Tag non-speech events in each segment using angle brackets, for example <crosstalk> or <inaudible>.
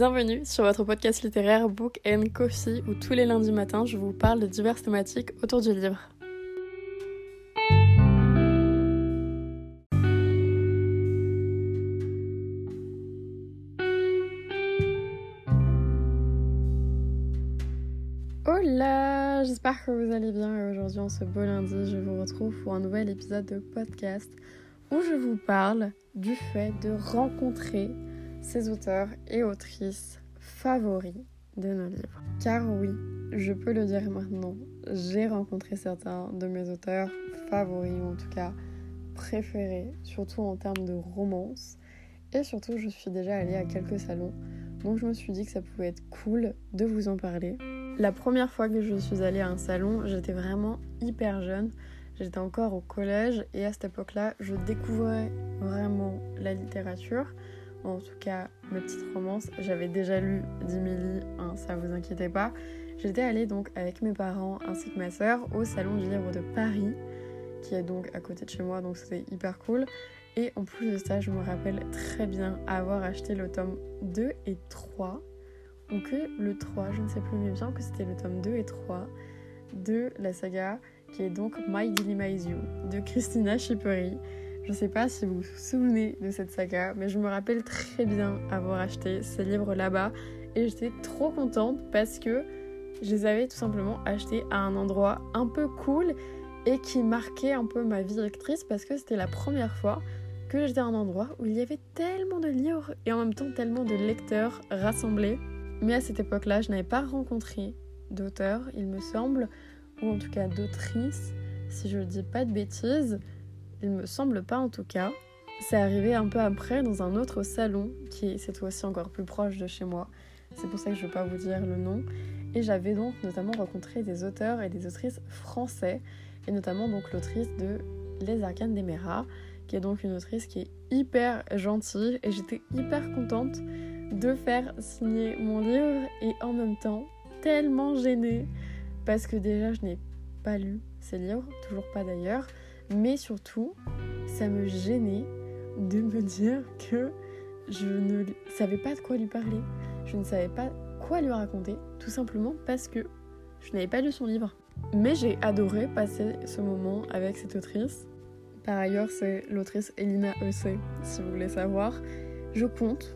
Bienvenue sur votre podcast littéraire Book and Coffee où tous les lundis matins je vous parle de diverses thématiques autour du livre. Hola, j'espère que vous allez bien et aujourd'hui en ce beau lundi je vous retrouve pour un nouvel épisode de podcast où je vous parle du fait de rencontrer ses auteurs et autrices favoris de nos livres. Car oui, je peux le dire maintenant, j'ai rencontré certains de mes auteurs favoris, ou en tout cas préférés, surtout en termes de romance. Et surtout, je suis déjà allée à quelques salons, donc je me suis dit que ça pouvait être cool de vous en parler. La première fois que je suis allée à un salon, j'étais vraiment hyper jeune. J'étais encore au collège et à cette époque-là, je découvrais vraiment la littérature en tout cas mes petites romances. J'avais déjà lu Dimili, hein, ça vous inquiétez pas. J'étais allée donc avec mes parents ainsi que ma soeur au Salon du Livre de Paris, qui est donc à côté de chez moi, donc c'était hyper cool. Et en plus de ça, je me rappelle très bien avoir acheté le tome 2 et 3, ou que le 3, je ne sais plus, mais bien que c'était le tome 2 et 3 de la saga qui est donc My Dilemma Is You de Christina Schippery. Je ne sais pas si vous vous souvenez de cette saga, mais je me rappelle très bien avoir acheté ces livres là-bas et j'étais trop contente parce que je les avais tout simplement achetés à un endroit un peu cool et qui marquait un peu ma vie d'actrice parce que c'était la première fois que j'étais à un endroit où il y avait tellement de livres et en même temps tellement de lecteurs rassemblés. Mais à cette époque-là, je n'avais pas rencontré d'auteur, il me semble, ou en tout cas d'autrice, si je ne dis pas de bêtises. Il me semble pas en tout cas. C'est arrivé un peu après dans un autre salon qui est cette fois-ci encore plus proche de chez moi. C'est pour ça que je ne vais pas vous dire le nom. Et j'avais donc notamment rencontré des auteurs et des autrices français, et notamment donc l'autrice de Les Arcanes d'Emera, qui est donc une autrice qui est hyper gentille, et j'étais hyper contente de faire signer mon livre, et en même temps tellement gênée, parce que déjà je n'ai pas lu ces livres, toujours pas d'ailleurs, mais surtout, ça me gênait de me dire que je ne savais pas de quoi lui parler. Je ne savais pas quoi lui raconter, tout simplement parce que je n'avais pas lu son livre. Mais j'ai adoré passer ce moment avec cette autrice. Par ailleurs, c'est l'autrice Elina Eussé, si vous voulez savoir. Je compte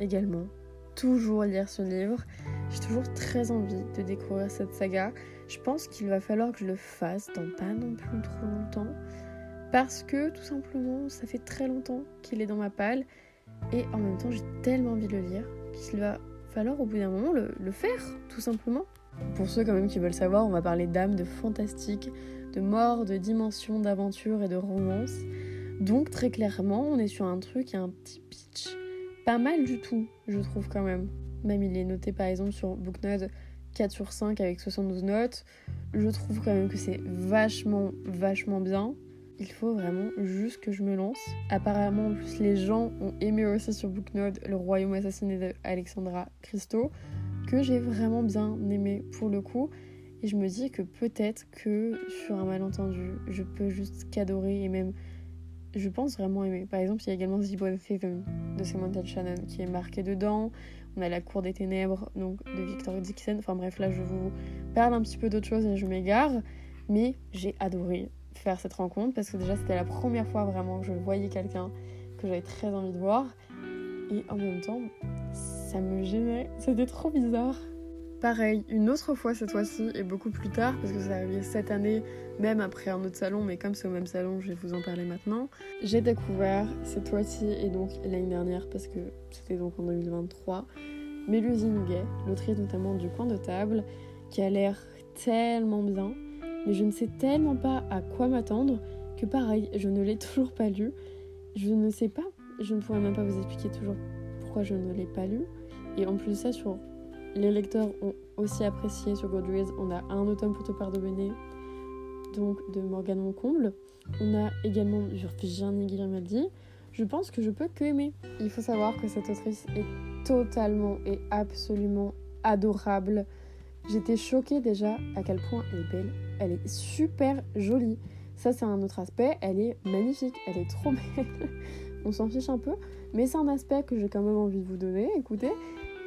également toujours lire ce livre. J'ai toujours très envie de découvrir cette saga. Je pense qu'il va falloir que je le fasse dans pas non plus trop longtemps. Parce que tout simplement, ça fait très longtemps qu'il est dans ma palle. Et en même temps, j'ai tellement envie de le lire qu'il va falloir au bout d'un moment le, faire, tout simplement. Pour ceux quand même qui veulent savoir, on va parler d'âme, de fantastique, de mort, de dimension, d'aventure et de romance. Donc très clairement, on est sur un truc, un petit pitch pas mal du tout, je trouve quand même. Même il est noté par exemple sur Booknode 4 sur 5 avec 72 notes. Je trouve quand même que c'est vachement, vachement bien. Il faut vraiment juste que je me lance. Apparemment, en plus, les gens ont aimé aussi sur Booknode Le Royaume assassiné d'Alexandra Christo, que j'ai vraiment bien aimé pour le coup. Et je me dis que peut-être que sur un malentendu, je peux juste qu'adorer et même je pense vraiment aimer. Par exemple, il y a également The Boy Heaven de Samantha Shannon qui est marqué dedans. On a La Cour des Ténèbres donc de Victor Dixon. Enfin bref, là je vous parle un petit peu d'autre chose et je m'égare. Mais j'ai adoré faire cette rencontre parce que déjà c'était la première fois vraiment que je voyais quelqu'un que j'avais très envie de voir. Et en même temps, ça me gênait. C'était trop bizarre. Pareil, une autre fois cette fois-ci et beaucoup plus tard, parce que c'est arrivé cette année, même après un autre salon, mais comme c'est au même salon, je vais vous en parler maintenant. J'ai découvert cette fois-ci et donc l'année dernière, parce que c'était donc en 2023, Mélusine Gay, l'autrice notamment du coin de table, qui a l'air tellement bien, mais je ne sais tellement pas à quoi m'attendre que pareil, je ne l'ai <laughs> toujours pas lu. Je ne sais pas, je ne pourrais même pas vous expliquer toujours pourquoi je ne l'ai pas lu. Et en plus de ça, sur les lecteurs ont aussi apprécié sur Goodreads. On a un automne pour te pardonner, donc de Morgane Moncomble. On a également sur Virginie Grimaldi. Je pense que je peux que aimer. Il faut savoir que cette autrice est totalement et absolument adorable. J'étais choquée déjà à quel point elle est belle. Elle est super jolie. Ça, c'est un autre aspect. Elle est magnifique. Elle est trop <laughs> belle. On s'en fiche un peu. Mais c'est un aspect que j'ai quand même envie de vous donner. Écoutez,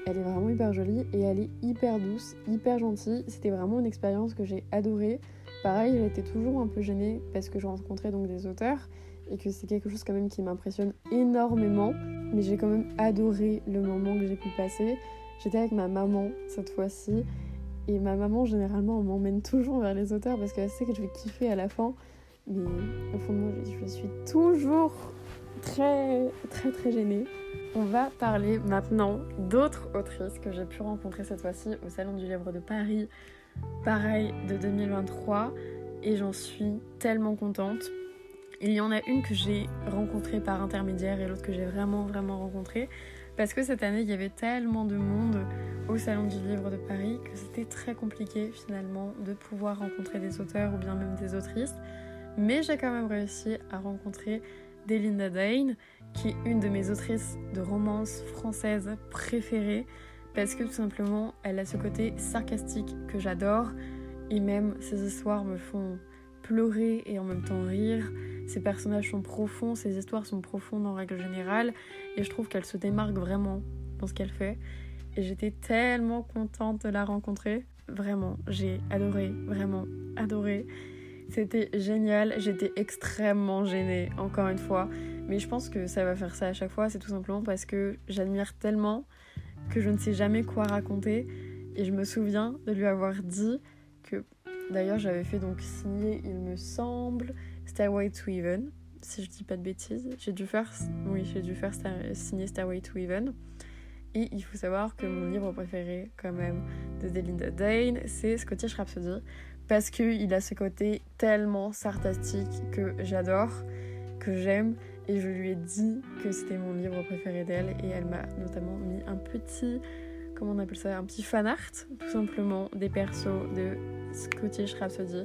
elle est vraiment hyper jolie et elle est hyper douce, hyper gentille. C'était vraiment une expérience que j'ai adorée. Pareil, j'étais toujours un peu gênée parce que je rencontrais donc des auteurs et que c'est quelque chose quand même qui m'impressionne énormément. Mais j'ai quand même adoré le moment que j'ai pu passer. J'étais avec ma maman cette fois-ci et ma maman généralement m'emmène toujours vers les auteurs parce qu'elle sait que je vais kiffer à la fin. Mais au fond de moi, je suis toujours très très très gênée. On va parler maintenant d'autres autrices que j'ai pu rencontrer cette fois-ci au Salon du Livre de Paris, pareil de 2023, et j'en suis tellement contente. Il y en a une que j'ai rencontrée par intermédiaire et l'autre que j'ai vraiment vraiment rencontrée parce que cette année il y avait tellement de monde au Salon du Livre de Paris que c'était très compliqué finalement de pouvoir rencontrer des auteurs ou bien même des autrices. Mais j'ai quand même réussi à rencontrer Delinda Dane, qui est une de mes autrices de romance françaises préférées, parce que tout simplement, elle a ce côté sarcastique que j'adore, et même ses histoires me font pleurer et en même temps rire. Ses personnages sont profonds, ses histoires sont profondes en règle générale, et je trouve qu'elle se démarque vraiment dans ce qu'elle fait. Et j'étais tellement contente de la rencontrer. Vraiment, j'ai adoré, vraiment adoré. C'était génial, j'étais extrêmement gênée, encore une fois. Mais je pense que ça va faire ça à chaque fois, c'est tout simplement parce que j'admire tellement que je ne sais jamais quoi raconter. Et je me souviens de lui avoir dit que, d'ailleurs, j'avais fait donc signer, il me semble, Stairway to Heaven, si je dis pas de bêtises. J'ai dû faire, oui, j'ai dû faire signer Stairway to Heaven. Et il faut savoir que mon livre préféré, quand même, de Delinda Dane, c'est Scottish Rhapsody parce qu'il a ce côté tellement sarcastique que j'adore, que j'aime. Et je lui ai dit que c'était mon livre préféré d'elle. Et elle m'a notamment mis un petit, comment on appelle ça, un petit fan art, tout simplement, des persos de Scottish Rhapsody.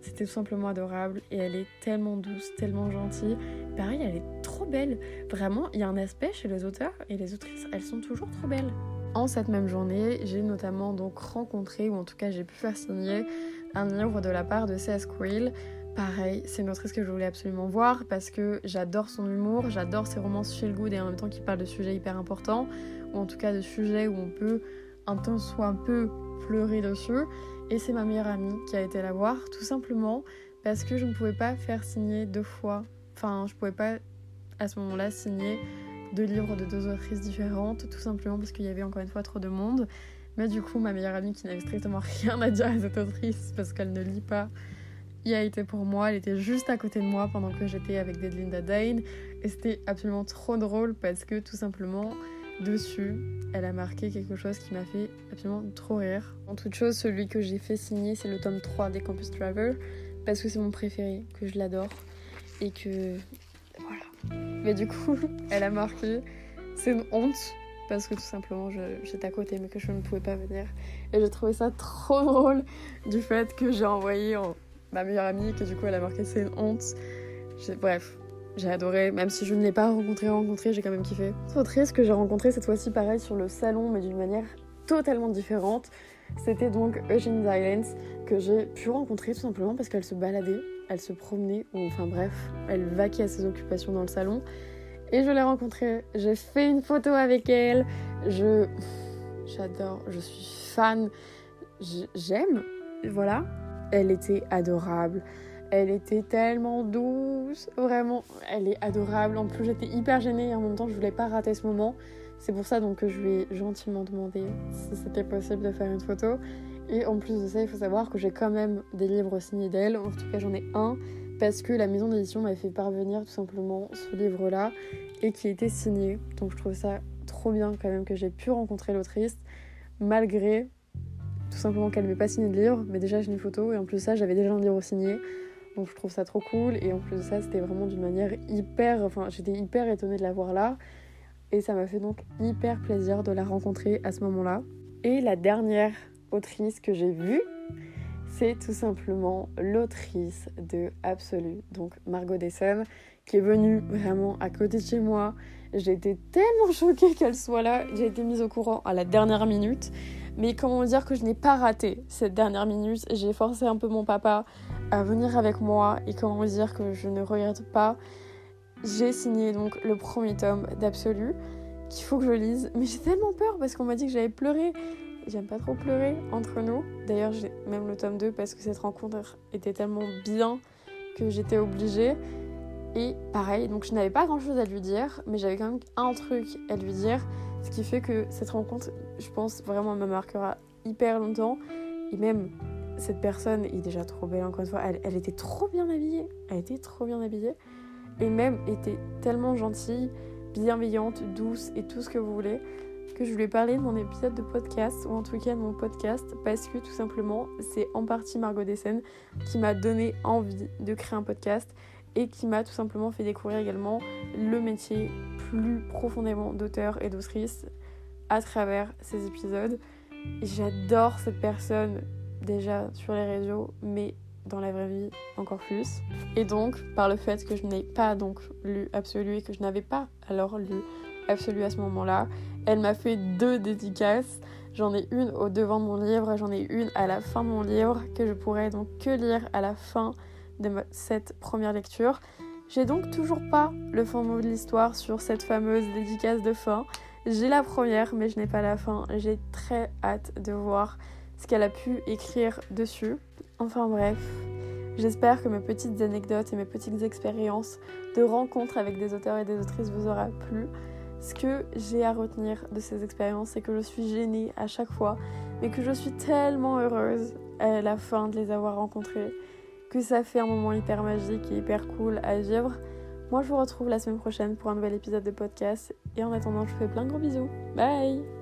C'était tout simplement adorable et elle est tellement douce, tellement gentille. Pareil, elle est trop belle. Vraiment, il y a un aspect chez les auteurs et les autrices, elles sont toujours trop belles. En cette même journée, j'ai notamment donc rencontré, ou en tout cas j'ai pu faire signer un livre de la part de C.S. Quill. Pareil, c'est une autrice que je voulais absolument voir parce que j'adore son humour, j'adore ses romances feel good et en même temps qui parlent de sujets hyper importants, ou en tout cas de sujets où on peut un temps soit un peu pleurer dessus. Et c'est ma meilleure amie qui a été la voir, tout simplement parce que je ne pouvais pas faire signer deux fois. Enfin, je pouvais pas à ce moment-là signer deux livres de deux autrices différentes, tout simplement parce qu'il y avait encore une fois trop de monde. Mais du coup, ma meilleure amie qui n'avait strictement <laughs> rien à dire à cette autrice parce qu'elle ne lit pas, y a été pour moi. Elle était juste à côté de moi pendant que j'étais avec Deadlinda Dane. Et c'était absolument trop drôle parce que tout simplement, dessus, elle a marqué quelque chose qui m'a fait absolument trop rire. En toute chose, celui que j'ai fait signer, c'est le tome 3 des Campus Travel parce que c'est mon préféré, que je l'adore et que. Mais du coup, <laughs> elle a marqué. C'est une honte parce que tout simplement j'étais à côté mais que je ne pouvais pas venir. Et j'ai trouvé ça trop <laughs> drôle du fait que j'ai envoyé ma meilleure amie et que du coup elle a marqué c'est une honte. Bref, j'ai adoré, même si je ne l'ai pas rencontré, rencontré, j'ai quand même kiffé. Autrice que j'ai rencontré cette fois-ci pareil sur le salon mais d'une manière totalement différente. C'était donc Eugenie Silence que j'ai pu rencontrer tout simplement parce qu'elle se baladait, elle se promenait, ou enfin bref, elle vaquait à ses occupations dans le salon. Et je l'ai rencontrée, j'ai fait une photo avec elle. Je. J'adore, je suis fan. J'aime. Voilà. Elle était adorable. Elle était tellement douce. Vraiment, elle est adorable. En plus, j'étais hyper gênée et en même temps, je voulais pas rater ce moment. C'est pour ça donc que je lui ai gentiment demandé si c'était possible de faire une photo. Et en plus de ça, il faut savoir que j'ai quand même des livres signés d'elle. En tout cas, j'en ai un parce que la maison d'édition m'avait fait parvenir tout simplement ce livre-là et qui était signé. Donc je trouve ça trop bien quand même que j'ai pu rencontrer l'autrice malgré tout simplement qu'elle m'ait pas signé de livre, mais déjà j'ai une photo et en plus de ça j'avais déjà un livre signé. Donc je trouve ça trop cool et en plus de ça c'était vraiment d'une manière hyper, enfin j'étais hyper étonnée de la voir là et ça m'a fait donc hyper plaisir de la rencontrer à ce moment-là. Et la dernière autrice que j'ai vue, c'est tout simplement l'autrice de Absolu, donc Margot Desson, qui est venue vraiment à côté de chez moi. J'ai été tellement choquée qu'elle soit là. J'ai été mise au courant à la dernière minute. Mais comment dire que je n'ai pas raté cette dernière minute? J'ai forcé un peu mon papa à venir avec moi. Et comment dire que je ne regrette pas? J'ai signé donc le premier tome d'Absolu, qu'il faut que je lise. Mais j'ai tellement peur parce qu'on m'a dit que j'allais pleurer. J'aime pas trop pleurer entre nous. D'ailleurs, j'ai même le tome 2 parce que cette rencontre était tellement bien que j'étais obligée. Et pareil, donc je n'avais pas grand chose à lui dire, mais j'avais quand même un truc à lui dire. Ce qui fait que cette rencontre, je pense vraiment, me marquera hyper longtemps. Et même, cette personne est déjà trop belle, encore une fois. Elle, elle était trop bien habillée. Elle était trop bien habillée. Et même était tellement gentille, bienveillante, douce et tout ce que vous voulez que je voulais parler de mon épisode de podcast, ou en tout cas de mon podcast, parce que tout simplement, c'est en partie Margot Dessen qui m'a donné envie de créer un podcast et qui m'a tout simplement fait découvrir également le métier plus profondément d'auteur et d'autrice à travers ces épisodes. J'adore cette personne déjà sur les réseaux, mais dans la vraie vie encore plus. Et donc, par le fait que je n'ai pas donc lu Absolu et que je n'avais pas alors lu Absolu à ce moment-là, elle m'a fait deux dédicaces. J'en ai une au devant de mon livre, j'en ai une à la fin de mon livre que je pourrais donc que lire à la fin de cette première lecture. J'ai donc toujours pas le fond mot de l'histoire sur cette fameuse dédicace de fin. J'ai la première, mais je n'ai pas la fin. J'ai très hâte de voir ce qu'elle a pu écrire dessus. Enfin bref, j'espère que mes petites anecdotes et mes petites expériences de rencontres avec des auteurs et des autrices vous aura plu. Ce que j'ai à retenir de ces expériences, c'est que je suis gênée à chaque fois, mais que je suis tellement heureuse à la fin de les avoir rencontrées, que ça fait un moment hyper magique et hyper cool à vivre. Moi, je vous retrouve la semaine prochaine pour un nouvel épisode de podcast. Et en attendant, je vous fais plein de gros bisous. Bye